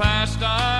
Past I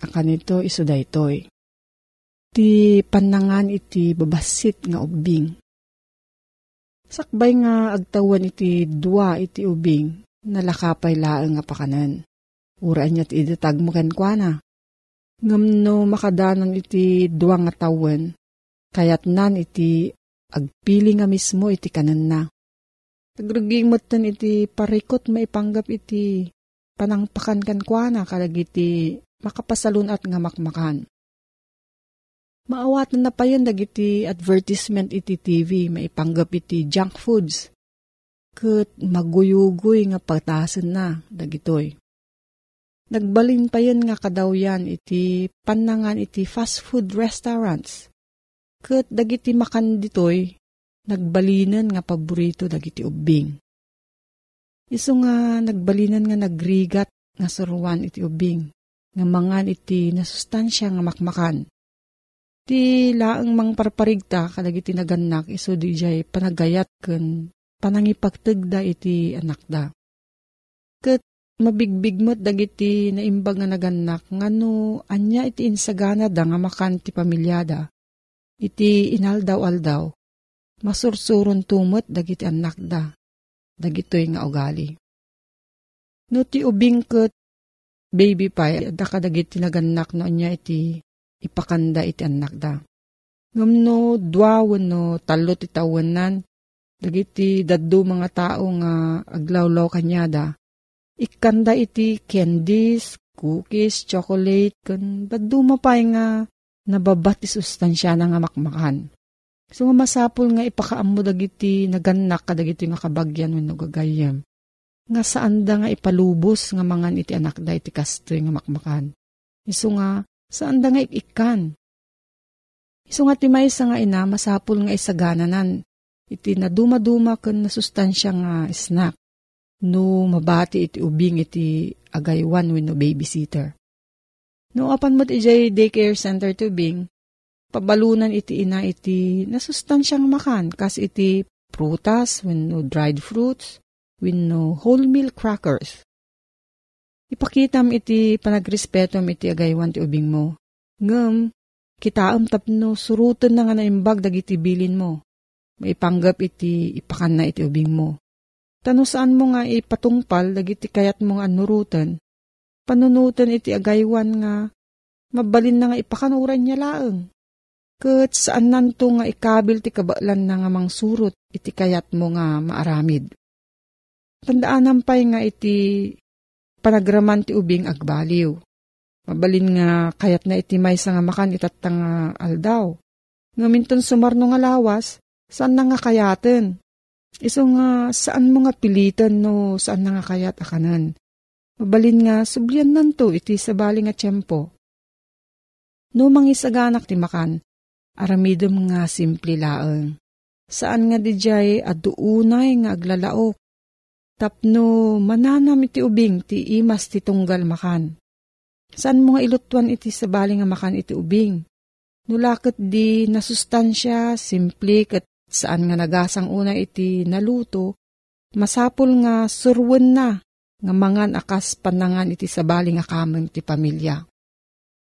akanito iso daytoy. Ti panangan iti babasit nga ubing. Sakbay nga agtawan iti dua iti ubing, nalakapay laeng nga pakanan. Uraan niya ti idatag mo kenkwana. Ngam no makadanan iti dua nga tawen, kayat nan iti agpili nga mismo iti kanan na. Tagruging matan iti parikot maipanggap iti panangpakan kan kwa na kalag iti makapasalunat nga makmakan. Maawatan na pa yan dagiti advertisement iti TV maipanggap iti junk foods. Kat maguyugoy nga patasan na dagitoy. Nagbalin pa yan nga kadaw yan iti panangan iti fast food restaurants. Kat dagiti makan ditoy, nagbalinan nga paborito dagiti ubing. Iso nga nagbalinan nga nagrigat nga suruan iti ubing, nga mangan iti nasustansya nga makmakan. Ti laang mang parparigta kadagiti naganak iso di jay panagayat ken panangipagtagda iti anak da. Ket mabigbigmot dagiti naimbag nga naganak ngano anya iti insagana da nga makan ti pamilyada. Iti inaldaw-aldaw masursuron tumot dagiti anak da. Dagitoy nga ugali. No ti ubing ket baby pa da kadagiti naganak no anya iti ipakanda iti anak da. Ngam no dua no talo ti tawanan dagiti daddo mga tao nga aglawlaw kanyada. Ikanda iti candies, cookies, chocolate, kan daddo mapay nga nababat ti sustansya na nga makmakan. So nga masapul nga ipakaam mo dagiti naganak kadagiti nga kabagyan wenno gagayam. Nga saan da nga ipalubos nga mangan iti anak da iti kastoy nga makmakan. Iso nga saan da nga ikan. Iso nga ti maysa nga ina masapul nga isagananan iti na duma-duma ken nasustansya nga snack. No mabati iti ubing iti agaywan wenno babysitter. No apan mo't ijay daycare center to bing, pabalunan iti ina iti nasustansyang makan kas iti prutas wenno dried fruits wenno wholemeal crackers. Ipakitam iti panagrespetom iti agaywan ti ubing mo. Ngem, kitaam tapno surutan na nga naimbag dagiti bilin mo. Maipanggap iti ipakan na iti ubing mo. Tano saan mo nga ipatungpal dagiti kayat mo nga nurutan. Panunutan iti agaywan nga mabalin na nga ipakanuran niya laeng. Kat saan nanto nga ikabil ti kabaklan na nga mangsurot iti kayat mo nga maaramid. Tandaan pay nga iti panagraman ti ubing agbaliw. Mabalin nga kayat na iti maysa nga makan itatang aldaw. Ngaminton sumarno nga lawas, saan na nga kayaten? Iso nga saan mo nga pilitan no saan na nga kayat akanan? Mabalin nga sublian nanto iti sabali nga tiyempo. No mangisaganak ti makan, aramidom nga simple laeng. Saan nga dijay aduunay nga aglalaok. Tapno mananam iti ubing ti imas ti tunggal makan. Saan mo nga ilutuan iti sabali nga makan iti ubing? Nulakot di nasustansya, simple kat saan nga nagasang una iti naluto, masapul nga surwen na nga mangan akas panangan iti sabali nga kameng ti pamilya.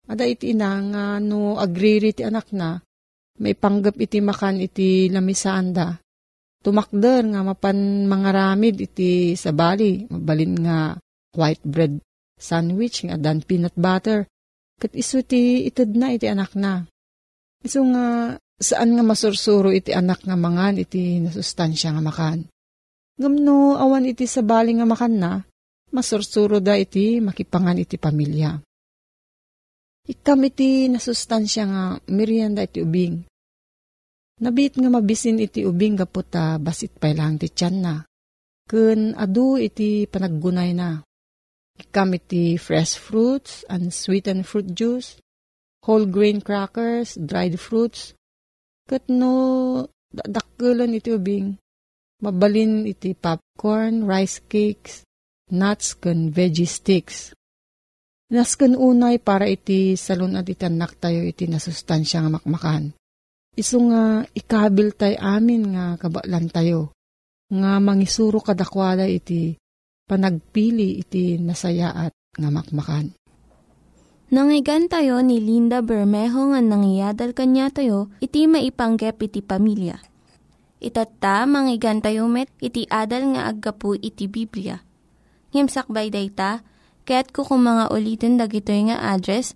Ada iti ina nga no agriri ti anak na, may panggap iti makan iti lamisanda. Tumakder nga mapan mangaramid iti sabali, mabalin nga white bread sandwich nga dan peanut butter. Kat iso ti itad na iti anak na. Iso nga saan nga masursuro iti anak nga mangan iti nasustansya nga makan. Ngamno awan iti sabali nga makan na, masursuro da iti makipangan iti pamilya. Ikam iti nasustansya nga merienda iti ubing. Nabit nga mabisin iti ubing gaputa basit pa lang ti tiyan na. Kun adu iti panaggunay na. Ikam iti fresh fruits and sweetened fruit juice, whole grain crackers, dried fruits. Kat no dakkelan iti ubing. Mabalin iti popcorn, rice cakes, nuts kan veggie sticks. Nasken unay para iti salon at itanak tayo iti nasustansya nga makmakan. Isu nga ikabil tay amin nga kabalan tayo. Nga mangisuro kadakwada iti panagpili iti nasayaat nga makmakan. Nangyigan tayo ni Linda Bermejo nga nangyadal kanya tayo, iti maipanggep iti pamilya. Itatta, manggigan tayo met, iti adal nga aggapu iti Biblia. Ngimsakbay day ta, kaya't kukumanga ulitin dagito nga address,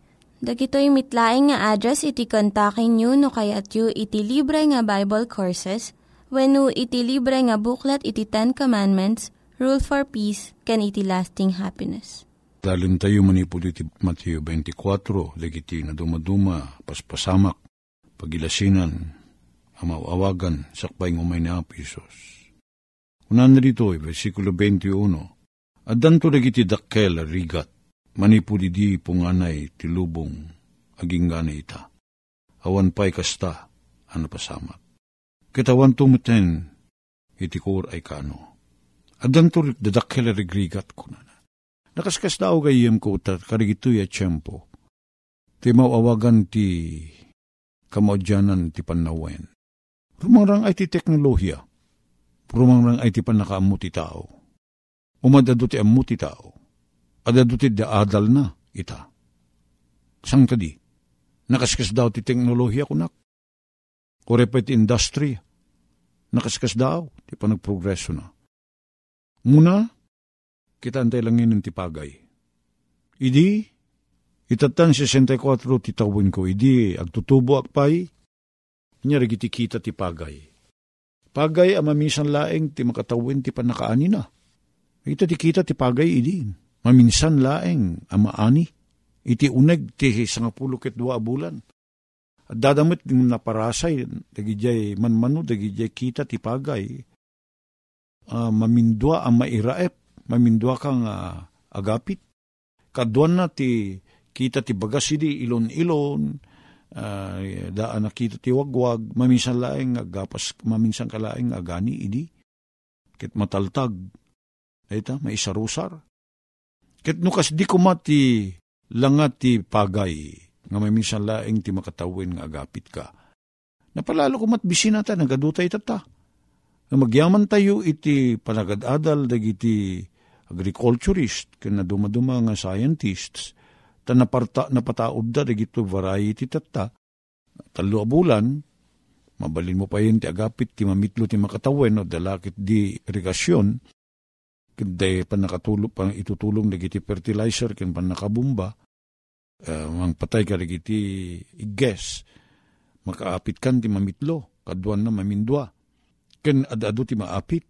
Dagitoy mitlaing nga address iti kontakin nyo no kayat yu iti libre nga Bible Courses when iti libre nga buklat iti Ten Commandments, Rule for Peace, can iti lasting happiness. Dalim tayo manipod iti Mateo 24, legiti na dumaduma, paspasamak, pagilasinan, amawawagan, sakbay ng umay na Apisos. Unan na versikulo 21, Adan to legiti dakkel rigat, manipod di punganay tilubong, aging ganay ita. Awan pa'y kasta, ano pasamak. Kitawan tumuten, itikur ay kano. Adan to dadakkel rigrigat ko na. Nakaskas daw gayem ko ta karigito ya tiyempo. Ti mawawagan ti kamaudyanan ti panawen. Rumangrang ay ti teknolohiya. Rumangrang ay ti panakaamu ti tao. Umadado ti amu ti tao. Adado ti daadal na ita. Sang kadi? Nakaskas daw ti teknolohiya kunak. Kurepet industry. Nakaskas daw ti panagprogreso na. Muna, kita antay lang yun ti pagay. Idi, itatan 64 ti tawin ko, idi, agtutubo akpay, niya ti kita ti pagay. Pagay ang mamisan laeng ti makatawin ti panakaani na. Ito ti kita ti pagay idi. Maminsan laeng ang maani. Iti uneg ti sangapulo ket dua bulan. At dadamit din na parasay, dagijay manmano, dagijay kita ti pagay. Uh, mamindwa ang mairaep mamindwa kang uh, agapit. Kaduan na ti kita ti bagas idi ilon-ilon, uh, daan na kita ti wagwag, maminsan laeng agapas, maminsan kalaeng agani idi. Kit mataltag, ita, may isarusar. Kit nukas di kumati langat ti pagay, nga may minsan laeng ti makatawin nga agapit ka. Napalalo kumat bisinata, nagadutay tata. Nga magyaman tayo iti panagadadal dagiti agriculturist, kaya dumaduma nga scientists, ta naparta, napataod da, dagito variety tatta, talo bulan, mabalin mo pa yun ti agapit, ti mamitlo ti makatawen, no, dalakit di irigasyon, kaya pa nakatulong, pa itutulong dagiti fertilizer, kaya pa nakabumba, uh, mang patay ka dagiti iges, makaapit kan ti mamitlo, kaduan na mamindwa, ken adado ti maapit,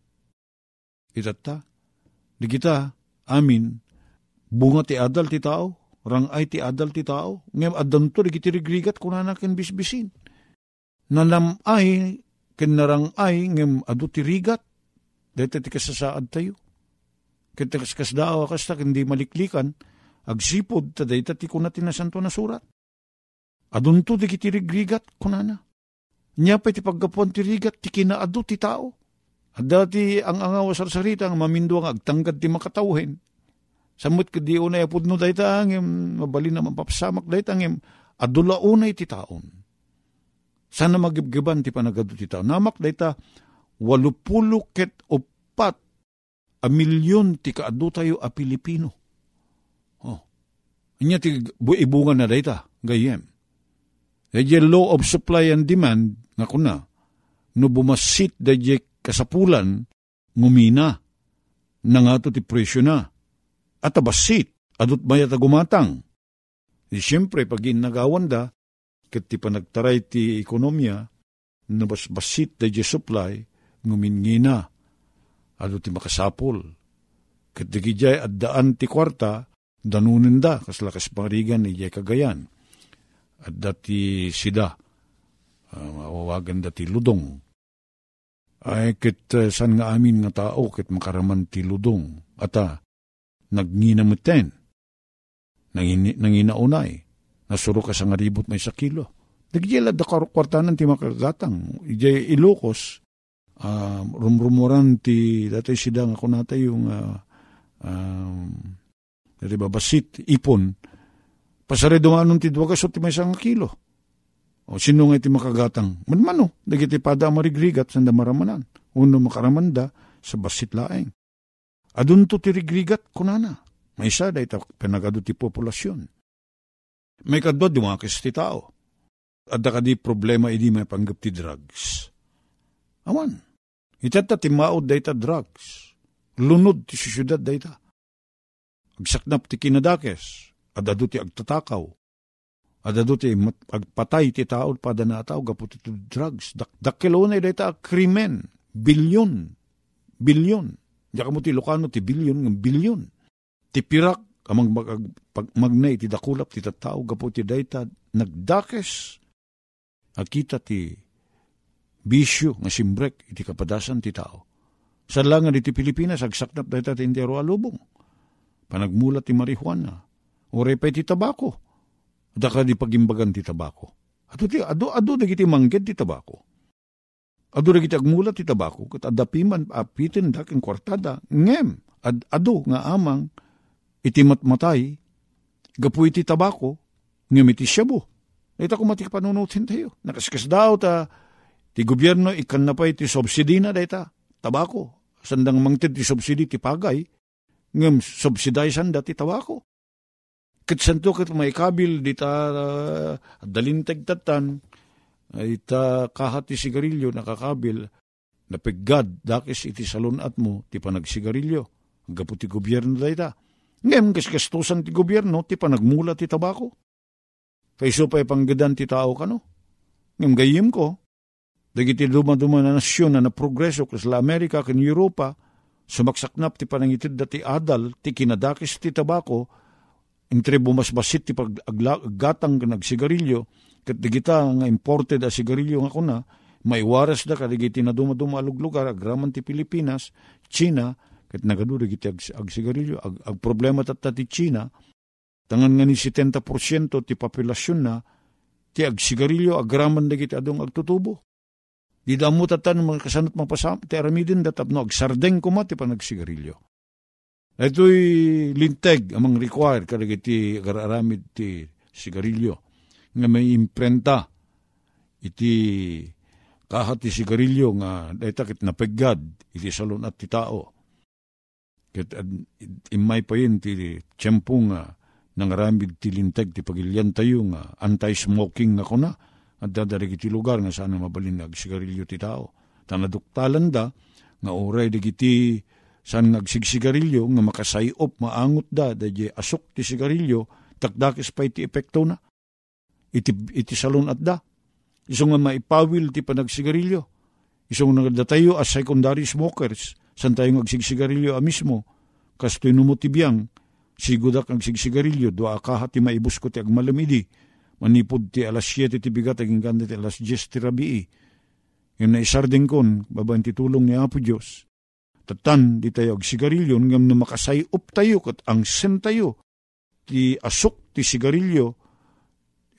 itata, Di kita, amin, bunga ti adal ti tao, rangay ti adal ti tao, ngem adam to, di rigrigat kunana ken bisbisin. Nanamay, ken narangay, ngem adu ti rigat, dito ti kasasaad tayo. Ken ti kasdaaw kasta, ken di maliklikan, agsipod, ta dito ti kunati na santo na surat. Adun to, di kiti rigrigat kunana. Nya pa ti paggapuan ti rigat, ti kinaadu ti tao at dati ang angaw sarsarita ang mamindo ang agtanggad ti makatawin. Samot ka di unay apudno dayta angem, mabalin naman papasamak dayta angem, adula unay ti taon. Sana magibgiban ti panagado ti taon. Namak dayta, walupulo ket upat a milyon ti kaadu tayo a Pilipino. Oh. Inya ti ibungan na dayta, gayem. Dadya law of supply and demand, nga kuna, no bumasit dadya kasapulan, ngumina, na nga ti presyo na. At abasit, adot mayat gumatang. Di siyempre, pag inagawan da, kat ti panagtaray ti ekonomiya, nabasbasit dadya supply, ngumingina, adot ti makasapol. Kat di kijay at daan ti kwarta, danunin da, kaslakas pangrigan ni jay kagayan at dati sida, uh, mawawagan dati ludong. Ay kit uh, san nga amin nga tao kit makaraman ti ludong, ata nagninamiten, nangin, nanginaunay, nasuro ka sa nga ribot may sa kilo. Nagyela da kwartanan ti makagatang, ijay ilokos, uh, rumrumuran ti dati sida nga kunata yung uh, um, basit, ipon, Pasare dumanon ti dwagas o ti may isang kilo. O sino nga iti makagatang? Manmano, dagiti pada marigrigat sanda maramanan. Uno makaramanda sa basit laeng. Adun to ti rigrigat kunana. May isa da ita pinagado ti populasyon. May kadwa dumakis ti tao. At da di problema idi may panggap ti drugs. Awan. Itata ti maod da ita drugs. Lunod ti syudad da ita. Agsaknap ti kinadakes adado ti agtatakaw, adado ti agpatay ti tao pada na tao gaputi ti drugs. Dak dakilo na dayta krimen, bilyon, bilyon. Diya mo ti Lucano ti bilyon, ng bilyon. Ti pirak, amang mag, pag, ti dakulap ti tao gaputi dayta nagdakes. Akita ti bisyo nga simbrek iti kapadasan ti tao. Sa langan iti Pilipinas, agsaknap dayta ti intero alubong. Panagmulat ti marihuana, Ure pa ti tabako. Daka di pagimbagan ti tabako. Ado ti ado ado dagiti mangged ti tabako. Ado dagiti agmulat ti tabako ket adapiman apitin dak in kwartada ngem ad ado nga amang iti matmatay gapu iti tabako ngem iti syabo. Ita ko mati panunutin tayo. Nakaskas daw ta ti gobyerno ikan na pa iti subsidi na data tabako. Sandang mangtid ti subsidi ti pagay ngem subsidizan dati tabako. Kat santo kat may kabil di ta uh, dalintag tatan ay ta kahat ti sigarilyo nakakabil napiggad dakis iti salunat mo ti panagsigarilyo gapu ti gobyerno da ita. Ngem kaskastusan ti gobyerno ti panagmula ti tabako. Kayso pa panggadan ti tao kano. Ngem gayim ko, dagiti dumaduma na nasyon na naprogreso kas la Amerika kan Europa, sumaksaknap ti panangitid dati adal ti kinadakis ti tabako, entre bumasbasit ti paggatang nagsigarilyo, kat digita nga imported a sigarilyo nga kuna, may waras da kadigiti na dumaduma lugar, agraman ti Pilipinas, China, kat nagado digiti ag, ag sigarilyo, ag, ag problema tatta ti China, tangan nga ni 70% ti populasyon na, ti ag sigarilyo, agraman digiti adong agtutubo. Di damo tatan mga kasanot mga pasam, ti aramidin datap no, agsardeng kuma ti panagsigarilyo. Ito'y linteg amang require kadagiti agararamid ti sigarilyo nga may imprenta iti kahat ti sigarilyo nga dayta kit napeggad iti salon at ti tao. Ket imay pa yun ti tiyempo nga nangaramid ti linteg ti pagilyan tayo nga anti-smoking nga kuna at dadarig iti lugar nga sana mabalin sigarilyo ti tao. Tanaduktalan da nga oray digiti san ngagsigsigarilyo nga makasayop maangot da dadya asok ti sigarilyo takdakis pa iti epekto na. Iti, iti salon at da. Iso nga maipawil ti panagsigarilyo. Iso nga nagdatayo as secondary smokers san tayo ngagsigsigarilyo a mismo kasto inumutibiyang sigudak ang sigsigarilyo do akaha ti maibus ko ti agmalamidi manipod ti alas 7 ti bigat aging ganda ti alas 10 ti rabii yun na isarding kon babayan ti tulong ni Apo Diyos. Tatan di tayo ag sigarilyo ngam na makasayop tayo kat ang sen tayo ti asok ti sigarilyo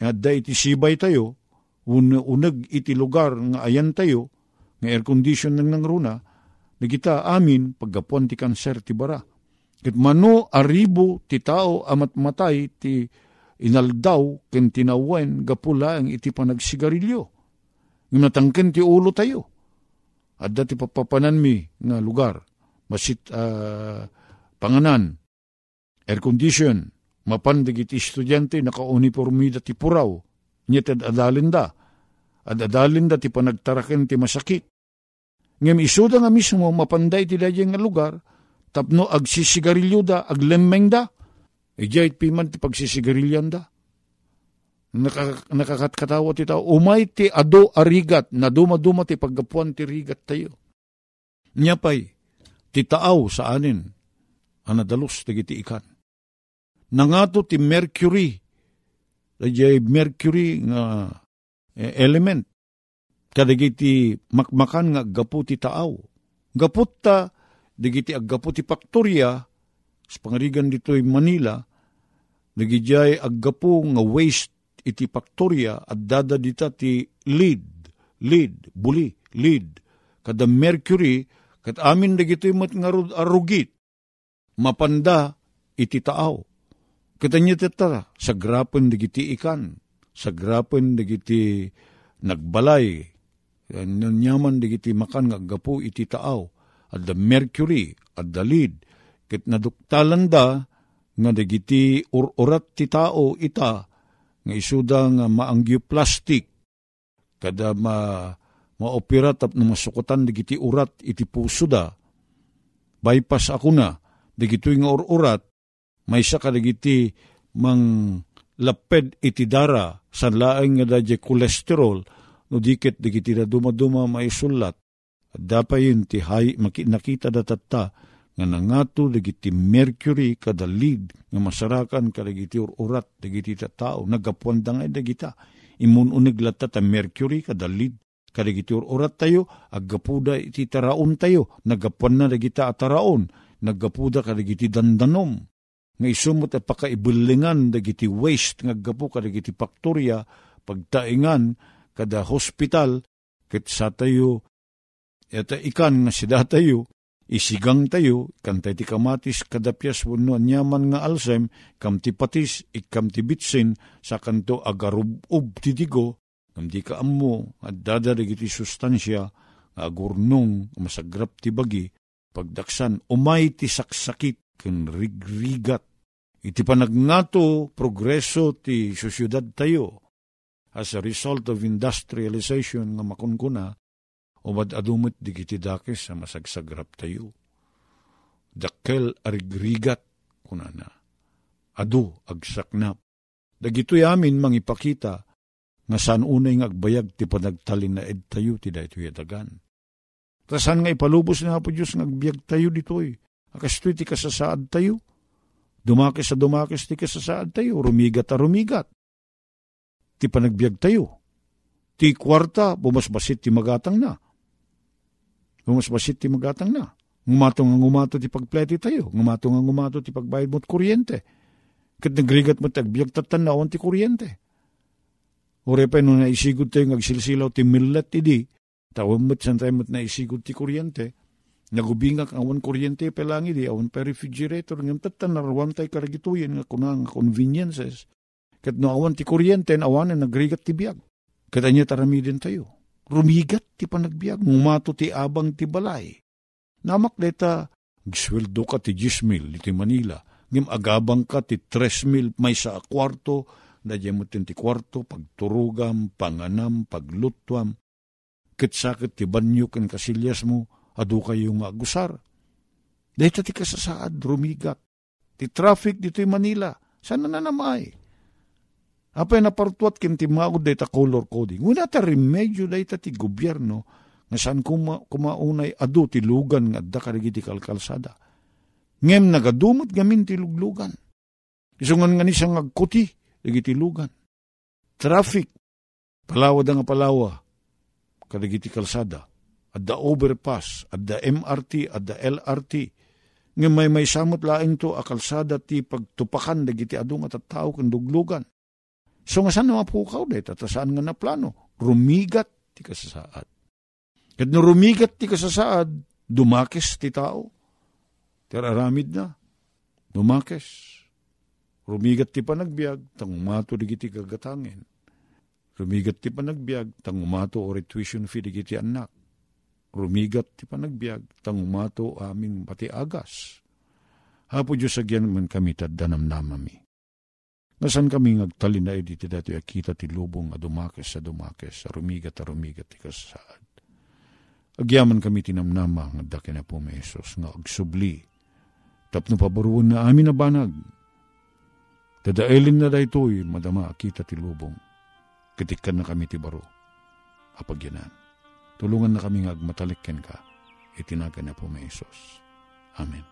da iti sibay tayo un unag iti lugar nga ayan tayo nga air condition nang nangruna nagita amin paggapuan ti kanser ti bara. Ket mano aribo ti tao amat matay ti inaldaw ken tinawen gapula ang iti panagsigarilyo nga natangken ti ulo tayo at dati papapanan mi nga lugar, masit uh, panganan, air condition, mapandig iti estudyante naka-uniforme dati puraw, Nyet adalin da. At adalin da ti panagtaraken ti masakit. Ngem isuda nga mismo mapanday ti dayeng nga lugar, tapno agsisigarilyo da, aglemmeng da. Ijay piman ti pagsisigarilyan da. Naka, nakakatkatawa ti tao, umay ti ado arigat, na dumaduma ti paggapuan ti rigat tayo. Nyapay, ti taaw sa anin, anadalos ti ikan. Nangato ti mercury, Dajay mercury nga eh, element. Kadagiti makmakan nga gapu ti taaw. Gaput ta, digiti aggapu ti faktorya, sa pangarigan dito'y Manila, nagijay aggapu nga waste iti faktorya at dada dita ti lead, lead, buli, lead. Kada mercury, kat amin dagito'y mat nga arugit, mapanda iti taaw Katanya tata, sa grapen digiti ikan, sa grapen digiti nagbalay, nanyaman digiti makan nga gapu iti taaw, at the mercury, at the lead, kit naduktalan da, nga digiti ururat ti tao ita, nga isuda nga maanggyo plastic, kada ma maoperat at masukutan digiti urat iti puso da, bypass ako na, digito nga ururat, may sa kadagiti mang laped iti dara sa laeng nga dadya kolesterol no dikit digiti da dumaduma maisulat at dapay yun ti hay, nakita datatta nga nangato digiti mercury kada lead nga masarakan kadagiti urat digiti ta tao nagapuan da nga dagita imun unig latta ta mercury kada lead kadagiti urat tayo aggapuda iti taraon tayo nagapuan na dagita ataraon naggapuda kadagiti dandanom. Nga isumot at pakaibulingan dagiti waste nga gapu kadagiti faktorya pagtaingan kada hospital ket sa tayo eta ikan nga sida tayo isigang tayo kantay ti kamatis kadapyas wano nyaman nga alsem kam ti patis ikam ti bitsin sa kanto agarubub ti digo kam di ka ammo at dadarigiti sustansya nga agurnong masagrap ti bagi pagdaksan umay ti saksakit ken rigrigat. Iti panagnato progreso ti susyudad tayo. As a result of industrialization nga makunkuna, umad adumot di kiti dakes sa masagsagrap tayo. Dakkel arigrigat kunana. Adu agsaknap. Dagitoy amin mangipakita nga saan unay nga agbayag ti panagtalin na ed tayo ti dayto yadagan. Tasan nga ipalubos na po Diyos nga agbyag tayo ditoy. Akastoy ti kasasaad tayo Dumakis sa dumakis ti kasasaad tayo, rumigat a rumigat. Ti panagbiag tayo. Ti kwarta, bumasbasit ti magatang na. Bumasbasit ti magatang na. Ngumato nga ngumato ti pagpleti tayo. Ngumato nga ngumato ti pagbayad mo't kuryente. Kat nagrigat mo tagbiag tatanawan ti kuryente. Ure pa nung naisigod tayo ngagsilsilaw ti millet ti di. Tawag mo't san tayo mo't naisigod ti kuryente Nagubingak awan kuryente pelangi di awan pa refrigerator ngam tatan narwan tay karagituyen nga kunang conveniences. Kat no awan ti kuryente awan na nagrigat ti biag. Katanya taramidin tayo. Rumigat ti panagbiag, ngumato ti abang ti balay. Namak deta, gsweldo ka ti 10 mil iti Manila. Ngim agabang ka ti 3 mil may sa kwarto, dadya mo ti kwarto, pagturugam, panganam, paglutwam. Kitsakit ti banyo ken kasilyas mo, adu kayo nga agusar. Dahil ti kasasaad, rumigat. Ti traffic dito yung Manila, sana na namay. Apay napartuat kim ti maud data color coding. Wala ta remedyo data ti gobyerno nga saan kuma, kumaunay adu ti lugan nga adda karigiti kalkalsada. Ngem nagadumot gamin ti luglugan. Isungan nga ni siyang agkuti, ligiti lugan. Traffic, palawa da nga palawa, kadagiti kalsada at the overpass, at the MRT, at the LRT. Nga may may samot laing to akalsada ti pagtupakan dagiti adung at tao kang duglugan. So nga saan naman po ka ulit at saan nga na plano? Rumigat ti kasasaad. Kat no rumigat ti kasasaad, dumakes ti tao. Tiraramid na. Dumakes. Rumigat ti panagbiag, tangumato digiti gagatangin. Rumigat ti panagbiag, tangumato o tuition fee digiti anak rumigat ti panagbiag, tangumato aming pati agas. Hapo Diyos agyan man kami taddanam namami. Nasan kami ngagtalin na iti dati akita ti lubong a dumakes sa dumakes, a rumigat a rumigat ti kasaad. Agyaman kami tinamnama nga daki na po may Isos, nga agsubli. Tapno pabaruon na amin na banag. Dadaelin na da ito'y madama akita ti lubong. Kitikan na kami ti baro. Apagyanan. Tulungan na kami nga agmatalikken ka. Itinaga na po may Isos. Amen.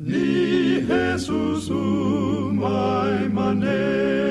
ni Jesus umay manen.